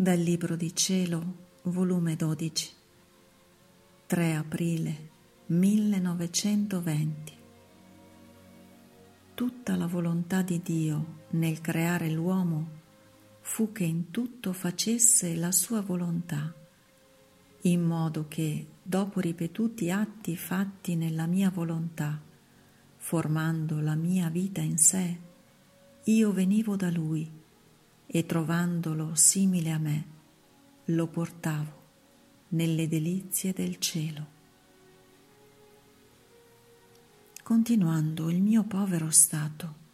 Dal Libro di Cielo, volume 12, 3 aprile 1920. Tutta la volontà di Dio nel creare l'uomo fu che in tutto facesse la sua volontà, in modo che, dopo ripetuti atti fatti nella mia volontà, formando la mia vita in sé, io venivo da Lui e trovandolo simile a me, lo portavo nelle delizie del cielo. Continuando il mio povero stato,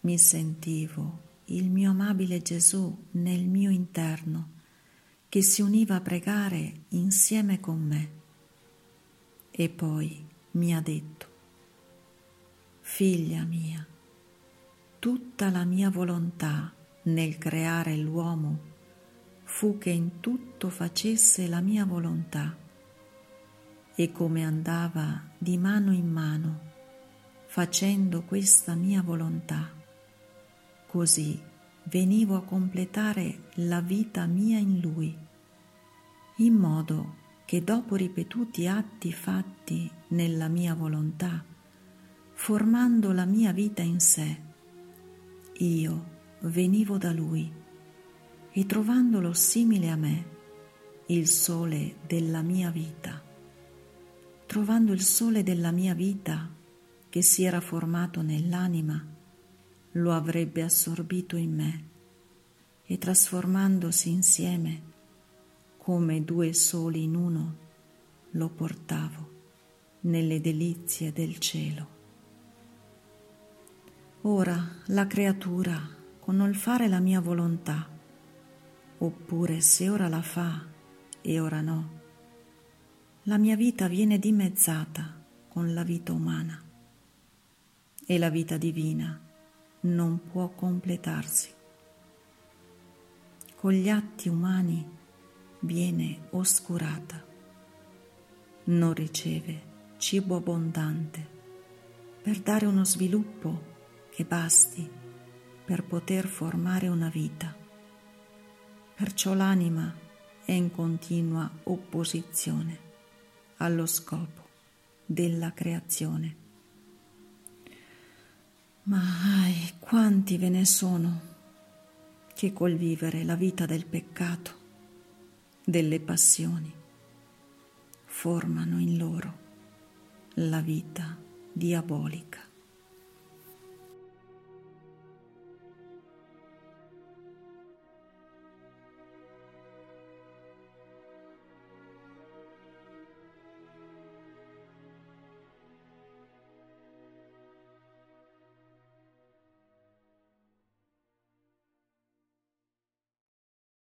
mi sentivo il mio amabile Gesù nel mio interno, che si univa a pregare insieme con me. E poi mi ha detto, Figlia mia, tutta la mia volontà nel creare l'uomo fu che in tutto facesse la mia volontà. E come andava di mano in mano facendo questa mia volontà, così venivo a completare la vita mia in lui, in modo che dopo ripetuti atti fatti nella mia volontà, formando la mia vita in sé, io venivo da lui e trovandolo simile a me, il sole della mia vita. Trovando il sole della mia vita che si era formato nell'anima, lo avrebbe assorbito in me e trasformandosi insieme come due soli in uno, lo portavo nelle delizie del cielo. Ora la creatura, con il fare la mia volontà, oppure se ora la fa e ora no. La mia vita viene dimezzata con la vita umana e la vita divina non può completarsi. Con gli atti umani viene oscurata, non riceve cibo abbondante per dare uno sviluppo che basti per poter formare una vita Perciò l'anima è in continua opposizione allo scopo della creazione. Ma ai, quanti ve ne sono che col vivere la vita del peccato, delle passioni, formano in loro la vita diabolica.